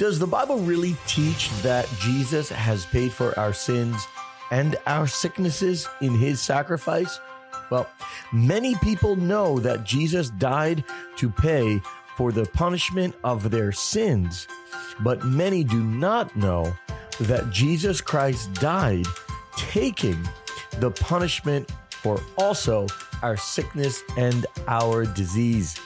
Does the Bible really teach that Jesus has paid for our sins and our sicknesses in his sacrifice? Well, many people know that Jesus died to pay for the punishment of their sins, but many do not know that Jesus Christ died taking the punishment for also our sickness and our disease.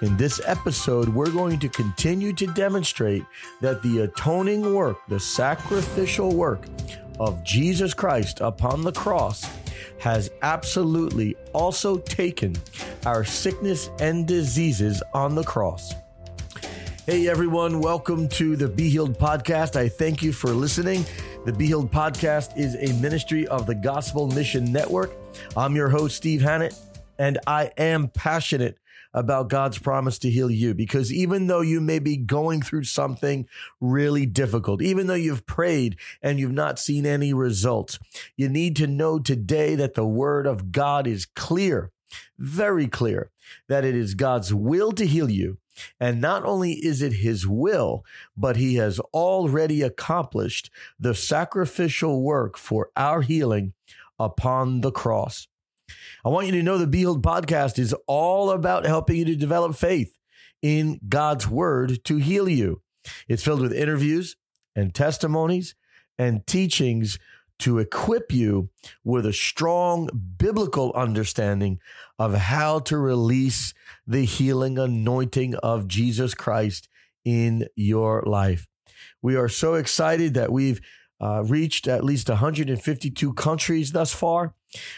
In this episode, we're going to continue to demonstrate that the atoning work, the sacrificial work of Jesus Christ upon the cross, has absolutely also taken our sickness and diseases on the cross. Hey everyone, welcome to the Be Healed podcast. I thank you for listening. The Be Healed podcast is a ministry of the Gospel Mission Network. I'm your host, Steve Hannett, and I am passionate about God's promise to heal you because even though you may be going through something really difficult, even though you've prayed and you've not seen any results, you need to know today that the word of God is clear, very clear, that it is God's will to heal you. And not only is it his will, but he has already accomplished the sacrificial work for our healing upon the cross. I want you to know the Be Healed podcast is all about helping you to develop faith in God's word to heal you. It's filled with interviews and testimonies and teachings to equip you with a strong biblical understanding of how to release the healing anointing of Jesus Christ in your life. We are so excited that we've uh, reached at least 152 countries thus far.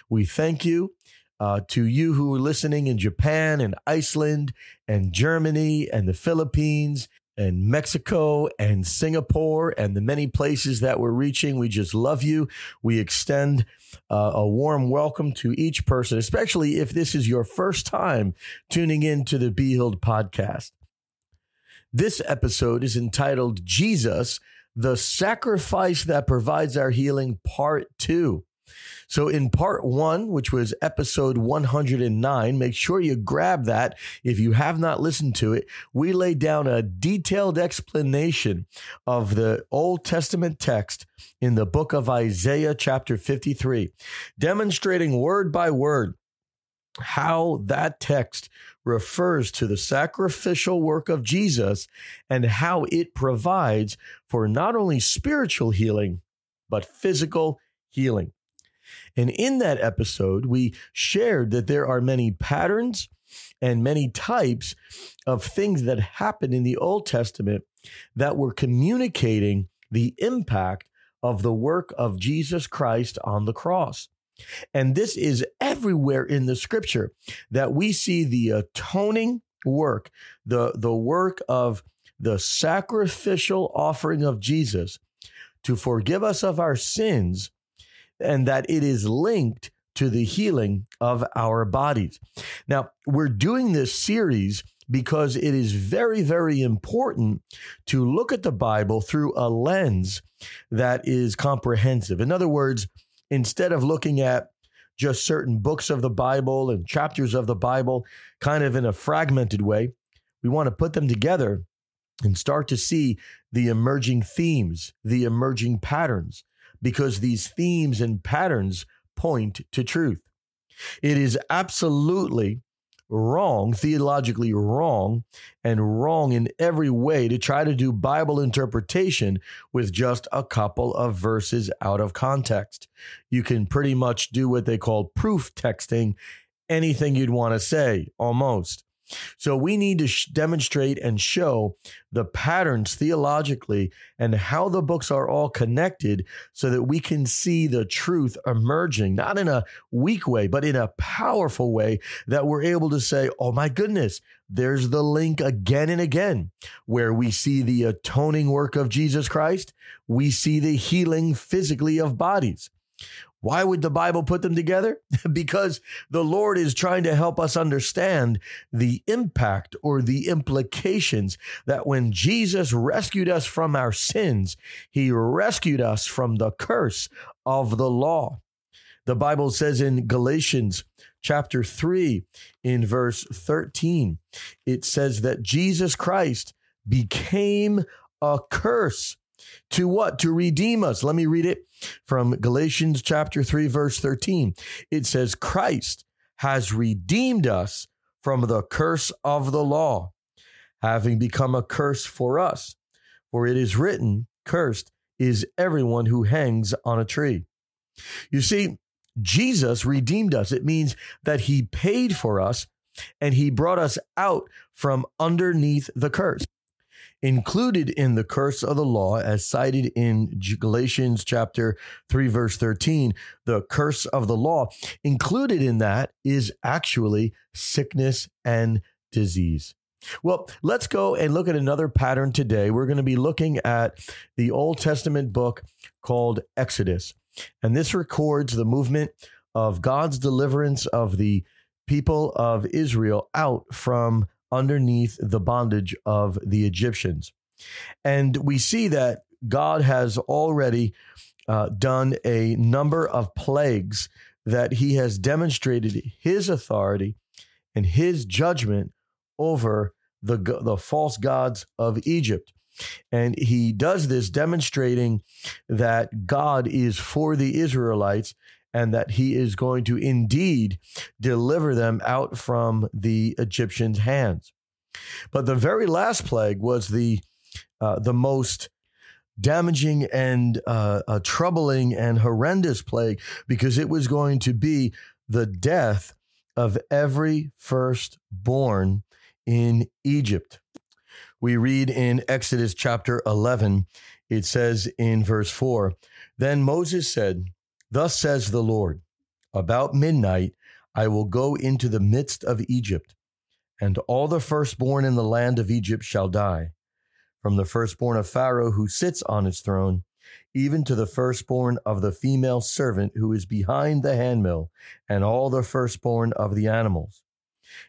We thank you. Uh, to you who are listening in Japan and Iceland and Germany and the Philippines and Mexico and Singapore and the many places that we're reaching. We just love you. We extend uh, a warm welcome to each person, especially if this is your first time tuning in to the Be Healed podcast. This episode is entitled Jesus, the Sacrifice That Provides Our Healing, Part Two. So, in part one, which was episode 109, make sure you grab that if you have not listened to it. We lay down a detailed explanation of the Old Testament text in the book of Isaiah, chapter 53, demonstrating word by word how that text refers to the sacrificial work of Jesus and how it provides for not only spiritual healing, but physical healing. And in that episode, we shared that there are many patterns and many types of things that happen in the Old Testament that were communicating the impact of the work of Jesus Christ on the cross. And this is everywhere in the scripture that we see the atoning work, the, the work of the sacrificial offering of Jesus to forgive us of our sins and that it is linked to the healing of our bodies. Now, we're doing this series because it is very, very important to look at the Bible through a lens that is comprehensive. In other words, instead of looking at just certain books of the Bible and chapters of the Bible kind of in a fragmented way, we want to put them together and start to see the emerging themes, the emerging patterns, because these themes and patterns point to truth. It is absolutely wrong, theologically wrong, and wrong in every way to try to do Bible interpretation with just a couple of verses out of context. You can pretty much do what they call proof texting, anything you'd want to say, almost. So we need to sh- demonstrate and show the patterns theologically and how the books are all connected so that we can see the truth emerging, not in a weak way, but in a powerful way that we're able to say, oh my goodness, there's the link again and again where we see the atoning work of Jesus Christ. We see the healing physically of bodies. Why would the Bible put them together? because the Lord is trying to help us understand the impact or the implications that when Jesus rescued us from our sins, he rescued us from the curse of the law. The Bible says in Galatians chapter 3, in verse 13, it says that Jesus Christ became a curse. To what? To redeem us. Let me read it from Galatians chapter 3, verse 13. It says, Christ has redeemed us from the curse of the law, having become a curse for us. For it is written, Cursed is everyone who hangs on a tree. You see, Jesus redeemed us. It means that he paid for us and he brought us out from underneath the curse. Included in the curse of the law, as cited in Galatians chapter 3, verse 13, the curse of the law, included in that is actually sickness and disease. Well, let's go and look at another pattern today. We're going to be looking at the Old Testament book called Exodus. And this records the movement of God's deliverance of the people of Israel out from underneath the bondage of the Egyptians. And we see that God has already uh, done a number of plagues that he has demonstrated his authority and his judgment over the, the false gods of Egypt. And he does this demonstrating that God is for the Israelites and that he is going to indeed deliver them out from the Egyptians' hands. But the very last plague was the uh, the most damaging and uh, uh, troubling and horrendous plague because it was going to be the death of every firstborn in Egypt. We read in Exodus chapter 11, it says in verse 4 Then Moses said, Thus says the Lord, about midnight I will go into the midst of Egypt, and all the firstborn in the land of Egypt shall die, from the firstborn of Pharaoh who sits on his throne, even to the firstborn of the female servant who is behind the handmill, and all the firstborn of the animals.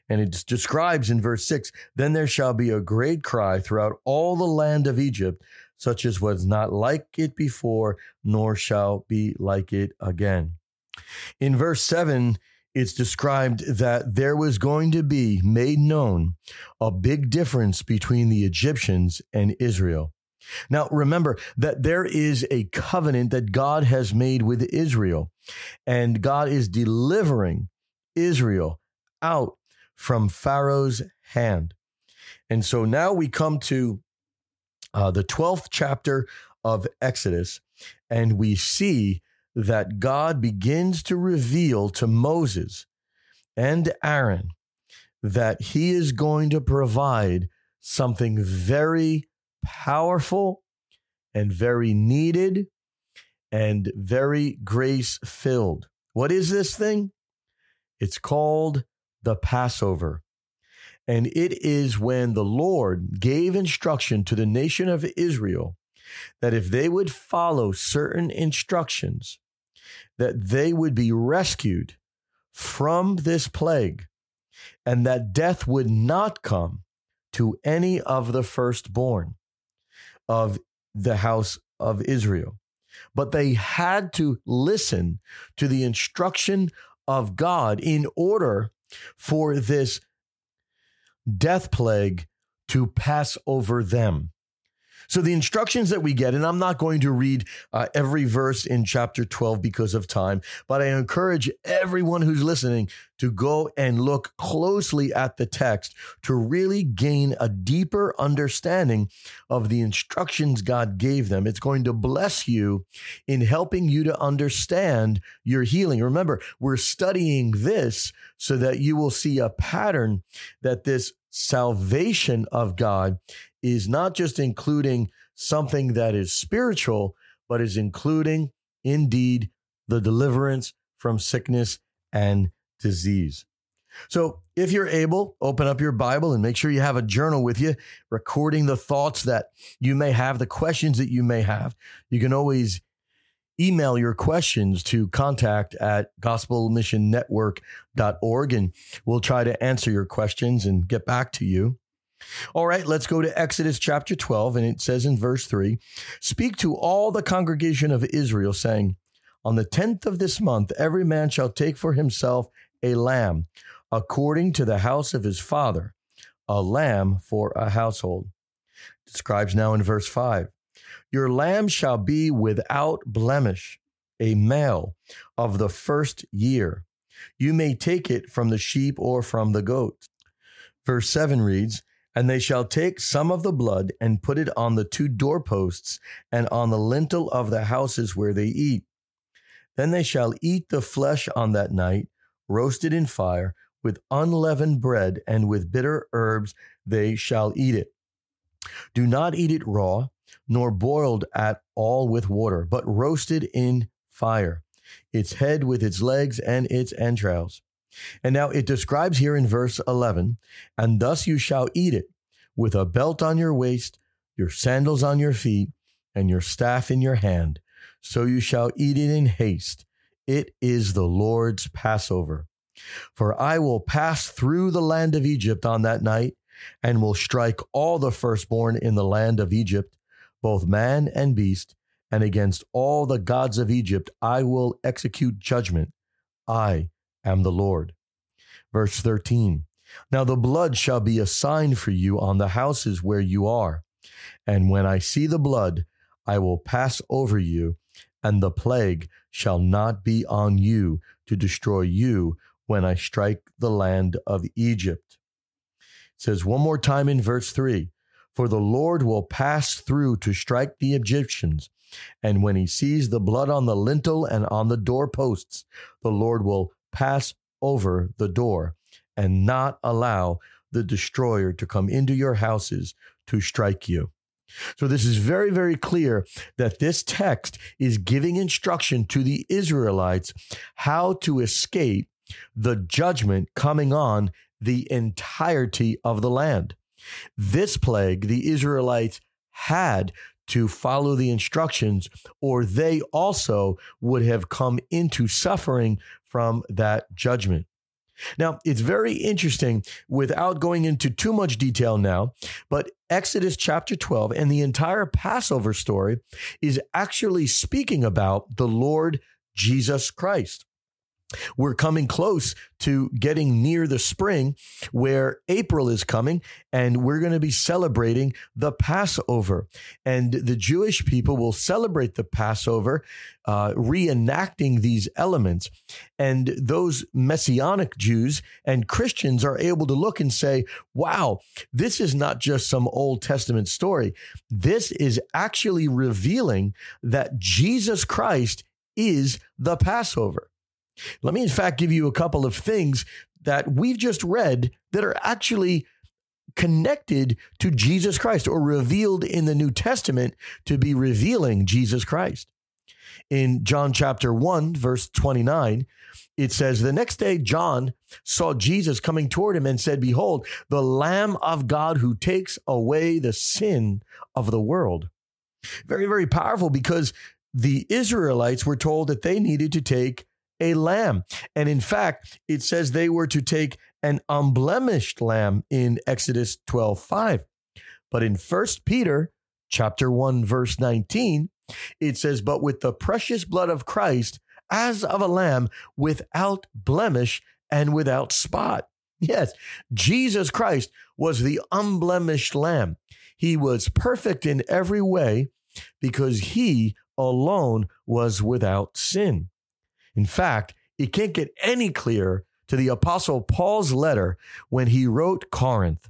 And it describes in verse 6 Then there shall be a great cry throughout all the land of Egypt, such as was not like it before, nor shall be like it again. In verse 7, it's described that there was going to be made known a big difference between the Egyptians and Israel. Now, remember that there is a covenant that God has made with Israel, and God is delivering Israel out from Pharaoh's hand. And so now we come to uh, the 12th chapter of Exodus, and we see that God begins to reveal to Moses and Aaron that he is going to provide something very powerful and very needed and very grace filled. What is this thing? It's called the Passover. And it is when the Lord gave instruction to the nation of Israel that if they would follow certain instructions, that they would be rescued from this plague and that death would not come to any of the firstborn of the house of Israel. But they had to listen to the instruction of God in order for this death plague to pass over them. So the instructions that we get, and I'm not going to read uh, every verse in chapter 12 because of time, but I encourage everyone who's listening to go and look closely at the text to really gain a deeper understanding of the instructions God gave them. It's going to bless you in helping you to understand your healing. Remember, we're studying this so that you will see a pattern that this salvation of God is not just including something that is spiritual, but is including indeed the deliverance from sickness and disease. So, if you're able, open up your Bible and make sure you have a journal with you, recording the thoughts that you may have, the questions that you may have. You can always email your questions to contact at gospelmissionnetwork.org and we'll try to answer your questions and get back to you. All right, let's go to Exodus chapter 12, and it says in verse 3 Speak to all the congregation of Israel, saying, On the tenth of this month, every man shall take for himself a lamb, according to the house of his father, a lamb for a household. describes now in verse 5 Your lamb shall be without blemish, a male of the first year. You may take it from the sheep or from the goats. Verse 7 reads, And they shall take some of the blood and put it on the two doorposts and on the lintel of the houses where they eat. Then they shall eat the flesh on that night, roasted in fire, with unleavened bread, and with bitter herbs they shall eat it. Do not eat it raw, nor boiled at all with water, but roasted in fire, its head with its legs and its entrails. And now it describes here in verse 11, and thus you shall eat it with a belt on your waist, your sandals on your feet, and your staff in your hand. So you shall eat it in haste. It is the Lord's Passover. For I will pass through the land of Egypt on that night, and will strike all the firstborn in the land of Egypt, both man and beast, and against all the gods of Egypt I will execute judgment. I am the Lord. Verse 13 Now the blood shall be a sign for you on the houses where you are. And when I see the blood, I will pass over you, and the plague shall not be on you to destroy you when I strike the land of Egypt. It says one more time in verse 3 For the Lord will pass through to strike the Egyptians. And when he sees the blood on the lintel and on the doorposts, the Lord will pass over the door and not allow the destroyer to come into your houses to strike you. So, this is very, very clear that this text is giving instruction to the Israelites how to escape the judgment coming on the entirety of the land. This plague, the Israelites had to follow the instructions, or they also would have come into suffering from that judgment. Now, it's very interesting without going into too much detail now, but Exodus chapter 12 and the entire Passover story is actually speaking about the Lord Jesus Christ. We're coming close to getting near the spring where April is coming, and we're going to be celebrating the Passover. And the Jewish people will celebrate the Passover, uh, reenacting these elements. And those Messianic Jews and Christians are able to look and say, wow, this is not just some Old Testament story. This is actually revealing that Jesus Christ is the Passover. Let me, in fact, give you a couple of things that we've just read that are actually connected to Jesus Christ or revealed in the New Testament to be revealing Jesus Christ. In John chapter 1, verse 29, it says, The next day, John saw Jesus coming toward him and said, Behold, the Lamb of God who takes away the sin of the world. Very, very powerful because the Israelites were told that they needed to take a lamb. And in fact, it says they were to take an unblemished lamb in Exodus 12 5. But in 1 Peter chapter 1, verse 19, it says, But with the precious blood of Christ, as of a lamb, without blemish and without spot. Yes, Jesus Christ was the unblemished lamb. He was perfect in every way because he alone was without sin. In fact, it can't get any clearer to the Apostle Paul's letter when he wrote Corinth,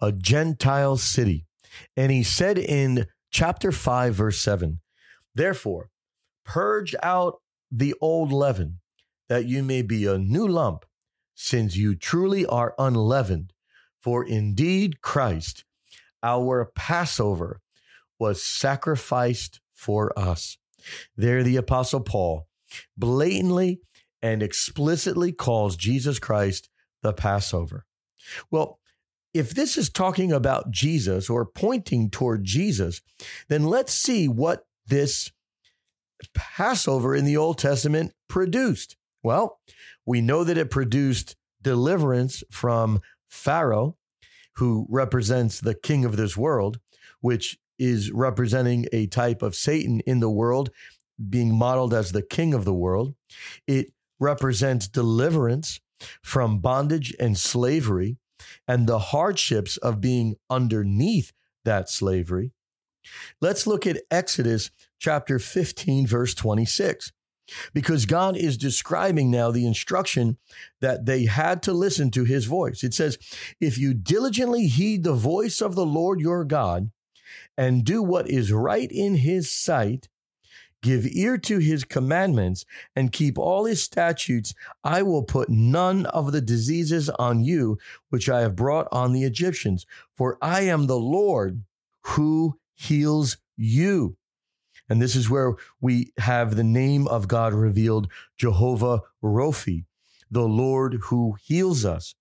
a Gentile city. And he said in chapter 5, verse 7, Therefore, purge out the old leaven, that you may be a new lump, since you truly are unleavened. For indeed Christ, our Passover, was sacrificed for us. There, the Apostle Paul blatantly and explicitly calls Jesus Christ the Passover. Well, if this is talking about Jesus or pointing toward Jesus, then let's see what this Passover in the Old Testament produced. Well, we know that it produced deliverance from Pharaoh, who represents the king of this world, which is representing a type of Satan in the world being modeled as the king of the world. It represents deliverance from bondage and slavery and the hardships of being underneath that slavery. Let's look at Exodus chapter 15, verse 26, because God is describing now the instruction that they had to listen to his voice. It says, If you diligently heed the voice of the Lord your God and do what is right in his sight, give ear to his commandments, and keep all his statutes, I will put none of the diseases on you which I have brought on the Egyptians, for I am the Lord who heals you. And this is where we have the name of God revealed Jehovah Rophi, the Lord who heals us.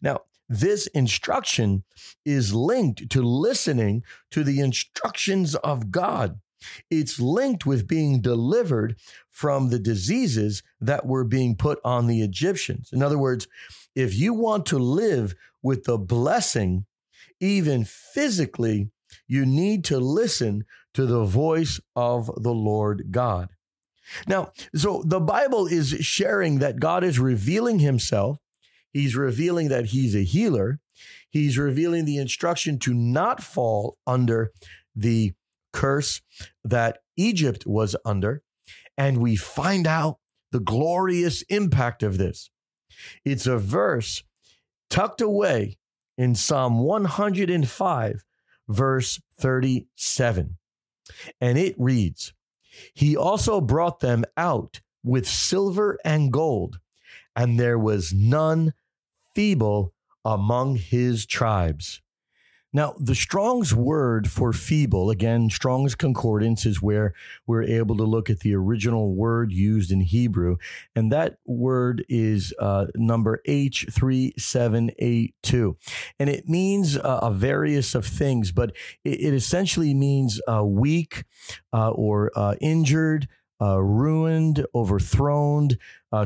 Now, this instruction is linked to listening to the instructions of God. It's linked with being delivered from the diseases that were being put on the Egyptians. In other words, if you want to live with the blessing, even physically, you need to listen to the voice of the Lord God. Now, so the Bible is sharing that God is revealing himself. He's revealing that he's a healer. He's revealing the instruction to not fall under the curse that Egypt was under. And we find out the glorious impact of this. It's a verse tucked away in Psalm 105, verse 37. And it reads, He also brought them out with silver and gold, and there was none feeble among his tribes. Now, the Strong's word for feeble, again, Strong's Concordance is where we're able to look at the original word used in Hebrew. And that word is uh, number H3782. And it means uh, a various of things, but it, it essentially means uh, weak uh, or uh, injured, uh, ruined, overthrown,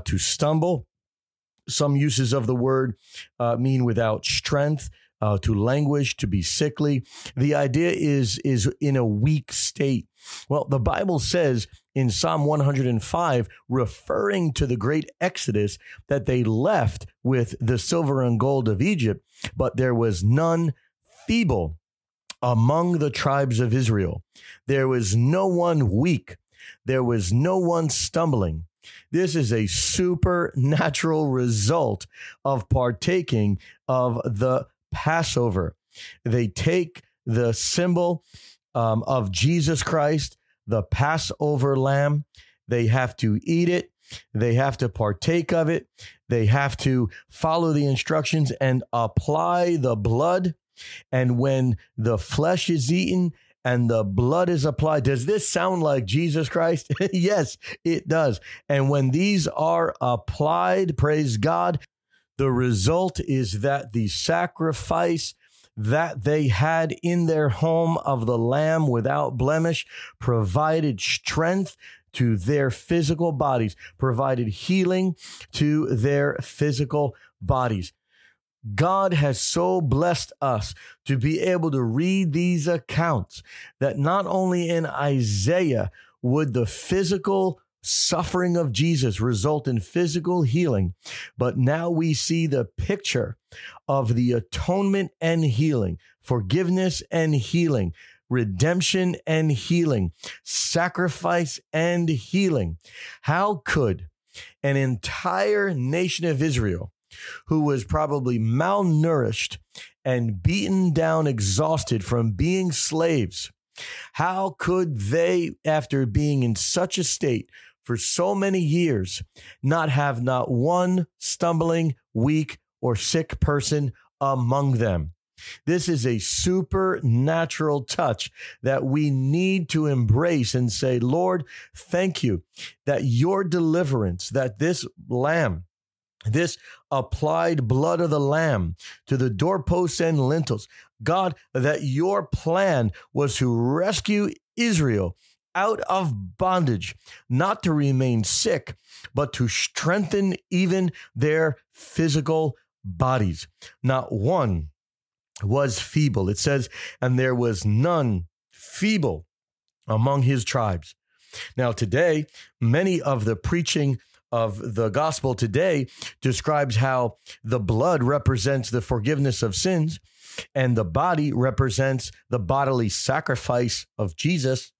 to stumble. Some uses of the word mean without strength uh, to languish, to be sickly. The idea is is in a weak state. Well, the Bible says in Psalm 105, referring to the great Exodus, that they left with the silver and gold of Egypt, but there was none feeble among the tribes of Israel. There was no one weak. There was no one stumbling. This is a supernatural result of partaking of the Passover. They take the symbol um, of Jesus Christ, the Passover lamb. They have to eat it. They have to partake of it. They have to follow the instructions and apply the blood. And when the flesh is eaten and the blood is applied, does this sound like Jesus Christ? yes, it does. And when these are applied, praise God, the result is that the sacrifice that they had in their home of the Lamb without blemish provided strength to their physical bodies, provided healing to their physical bodies. God has so blessed us to be able to read these accounts that not only in Isaiah would the physical suffering of Jesus result in physical healing. But now we see the picture of the atonement and healing, forgiveness and healing, redemption and healing, sacrifice and healing. How could an entire nation of Israel, who was probably malnourished and beaten down, exhausted from being slaves, how could they, after being in such a state, for so many years not have not one stumbling, weak, or sick person among them. This is a supernatural touch that we need to embrace and say, Lord, thank you that your deliverance, that this lamb, this applied blood of the lamb to the doorposts and lintels, God, that your plan was to rescue Israel out of bondage, not to remain sick, but to strengthen even their physical bodies. Not one was feeble. It says, and there was none feeble among his tribes. Now, today, many of the preaching of the gospel today describes how the blood represents the forgiveness of sins and the body represents the bodily sacrifice of Jesus,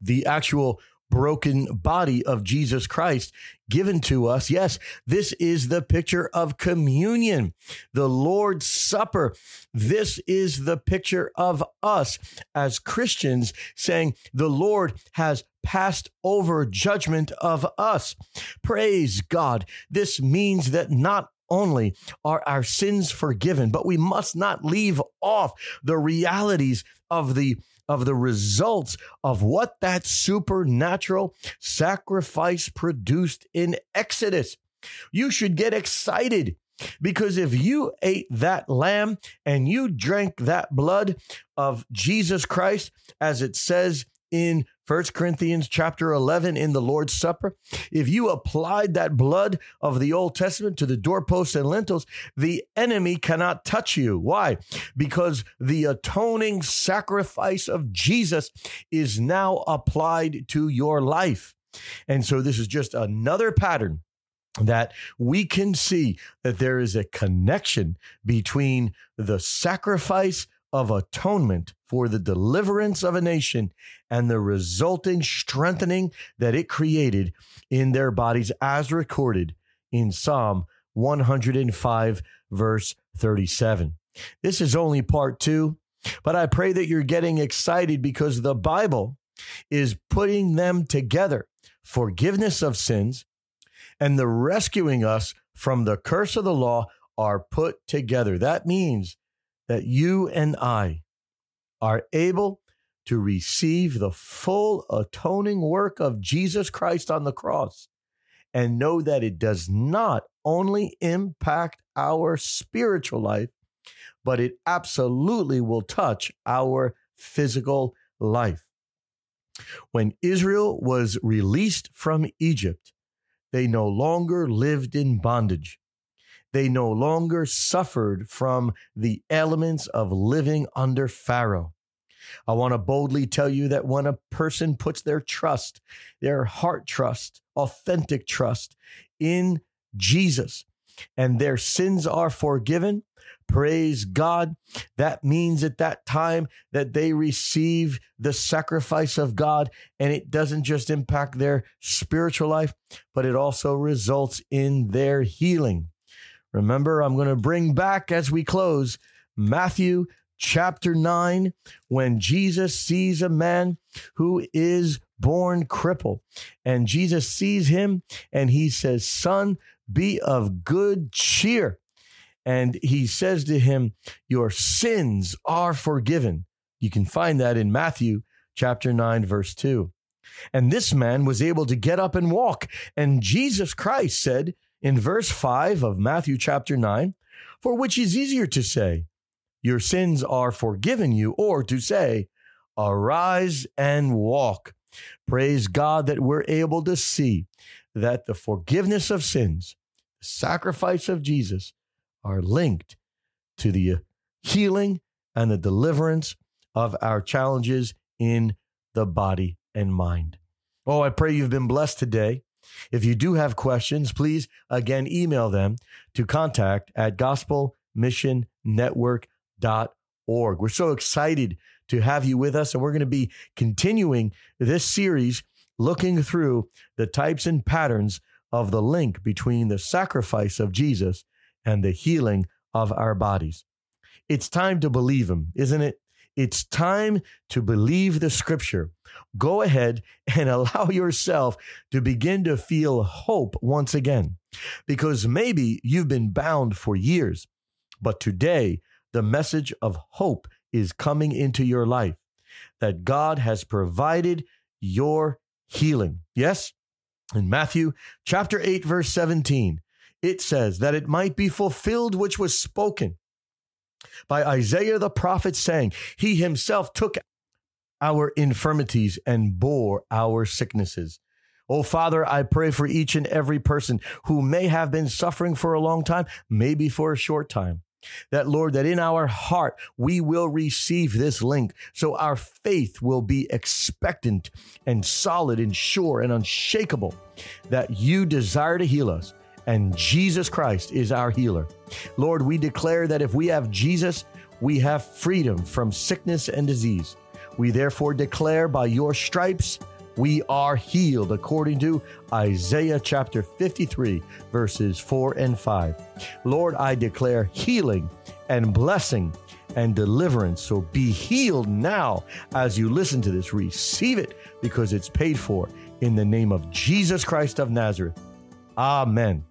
the actual broken body of Jesus Christ given to us. Yes, this is the picture of communion, the Lord's Supper. This is the picture of us as Christians saying the Lord has passed over judgment of us. Praise God. This means that not only are our sins forgiven, but we must not leave off the realities of the of the results of what that supernatural sacrifice produced in Exodus. You should get excited because if you ate that lamb and you drank that blood of Jesus Christ, as it says in First Corinthians chapter 11 in the Lord's Supper, if you applied that blood of the Old Testament to the doorposts and lintels, the enemy cannot touch you. Why? Because the atoning sacrifice of Jesus is now applied to your life. And so this is just another pattern that we can see that there is a connection between the sacrifice of atonement for the deliverance of a nation and the resulting strengthening that it created in their bodies, as recorded in Psalm 105, verse 37. This is only part two, but I pray that you're getting excited because the Bible is putting them together forgiveness of sins and the rescuing us from the curse of the law are put together. That means that you and I are able to receive the full atoning work of Jesus Christ on the cross and know that it does not only impact our spiritual life, but it absolutely will touch our physical life. When Israel was released from Egypt, they no longer lived in bondage they no longer suffered from the elements of living under Pharaoh. I want to boldly tell you that when a person puts their trust, their heart trust, authentic trust in Jesus, and their sins are forgiven, praise God. That means at that time that they receive the sacrifice of God, and it doesn't just impact their spiritual life, but it also results in their healing. Remember, I'm going to bring back as we close Matthew chapter 9 when Jesus sees a man who is born crippled. And Jesus sees him and he says, Son, be of good cheer. And he says to him, Your sins are forgiven. You can find that in Matthew chapter 9, verse 2. And this man was able to get up and walk. And Jesus Christ said, in verse 5 of Matthew chapter 9, for which is easier to say, Your sins are forgiven you, or to say, Arise and walk. Praise God that we're able to see that the forgiveness of sins, the sacrifice of Jesus, are linked to the healing and the deliverance of our challenges in the body and mind. Oh, I pray you've been blessed today. If you do have questions, please again email them to contact at gospelmissionnetwork.org. We're so excited to have you with us, and we're going to be continuing this series looking through the types and patterns of the link between the sacrifice of Jesus and the healing of our bodies. It's time to believe Him, isn't it? It's time to believe the scripture. Go ahead and allow yourself to begin to feel hope once again, because maybe you've been bound for years, but today the message of hope is coming into your life that God has provided your healing. Yes? In Matthew chapter 8, verse 17, it says that it might be fulfilled which was spoken by Isaiah the prophet, saying, He himself took our infirmities and bore our sicknesses. Oh, Father, I pray for each and every person who may have been suffering for a long time, maybe for a short time. That, Lord, that in our heart we will receive this link so our faith will be expectant and solid and sure and unshakable that you desire to heal us and Jesus Christ is our healer. Lord, we declare that if we have Jesus, we have freedom from sickness and disease. We therefore declare by your stripes we are healed according to Isaiah chapter 53, verses 4 and 5. Lord, I declare healing and blessing and deliverance. So be healed now as you listen to this. Receive it because it's paid for in the name of Jesus Christ of Nazareth. Amen.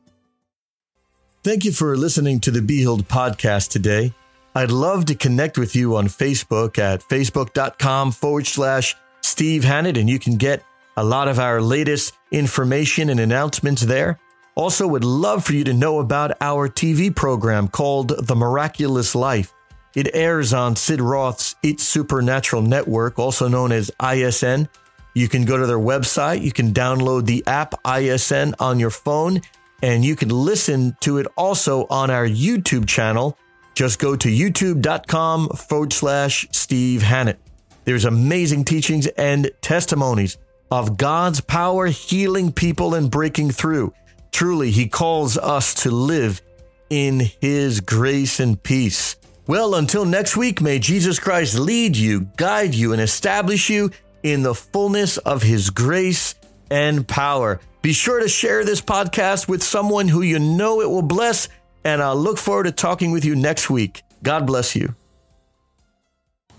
Thank you for listening to the Be Healed podcast today. I'd love to connect with you on Facebook at facebook.com forward slash Steve Hannett, and you can get a lot of our latest information and announcements there. Also, would love for you to know about our TV program called The Miraculous Life. It airs on Sid Roth's It's Supernatural Network, also known as ISN. You can go to their website, you can download the app ISN on your phone, and you can listen to it also on our YouTube channel. Just go to youtube.com forward slash Steve Hannett. There's amazing teachings and testimonies of God's power healing people and breaking through. Truly, He calls us to live in His grace and peace. Well, until next week, may Jesus Christ lead you, guide you, and establish you in the fullness of his grace and power. Be sure to share this podcast with someone who you know it will bless, and I'll look forward to talking with you next week. God bless you.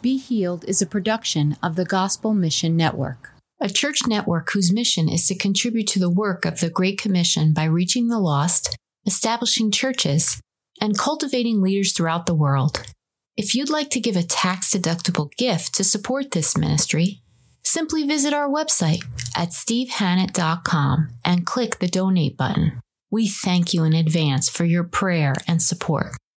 Be Healed is a production of the Gospel Mission Network, a church network whose mission is to contribute to the work of the Great Commission by reaching the lost, establishing churches, and cultivating leaders throughout the world. If you'd like to give a tax deductible gift to support this ministry, simply visit our website at stevehannett.com and click the donate button. We thank you in advance for your prayer and support.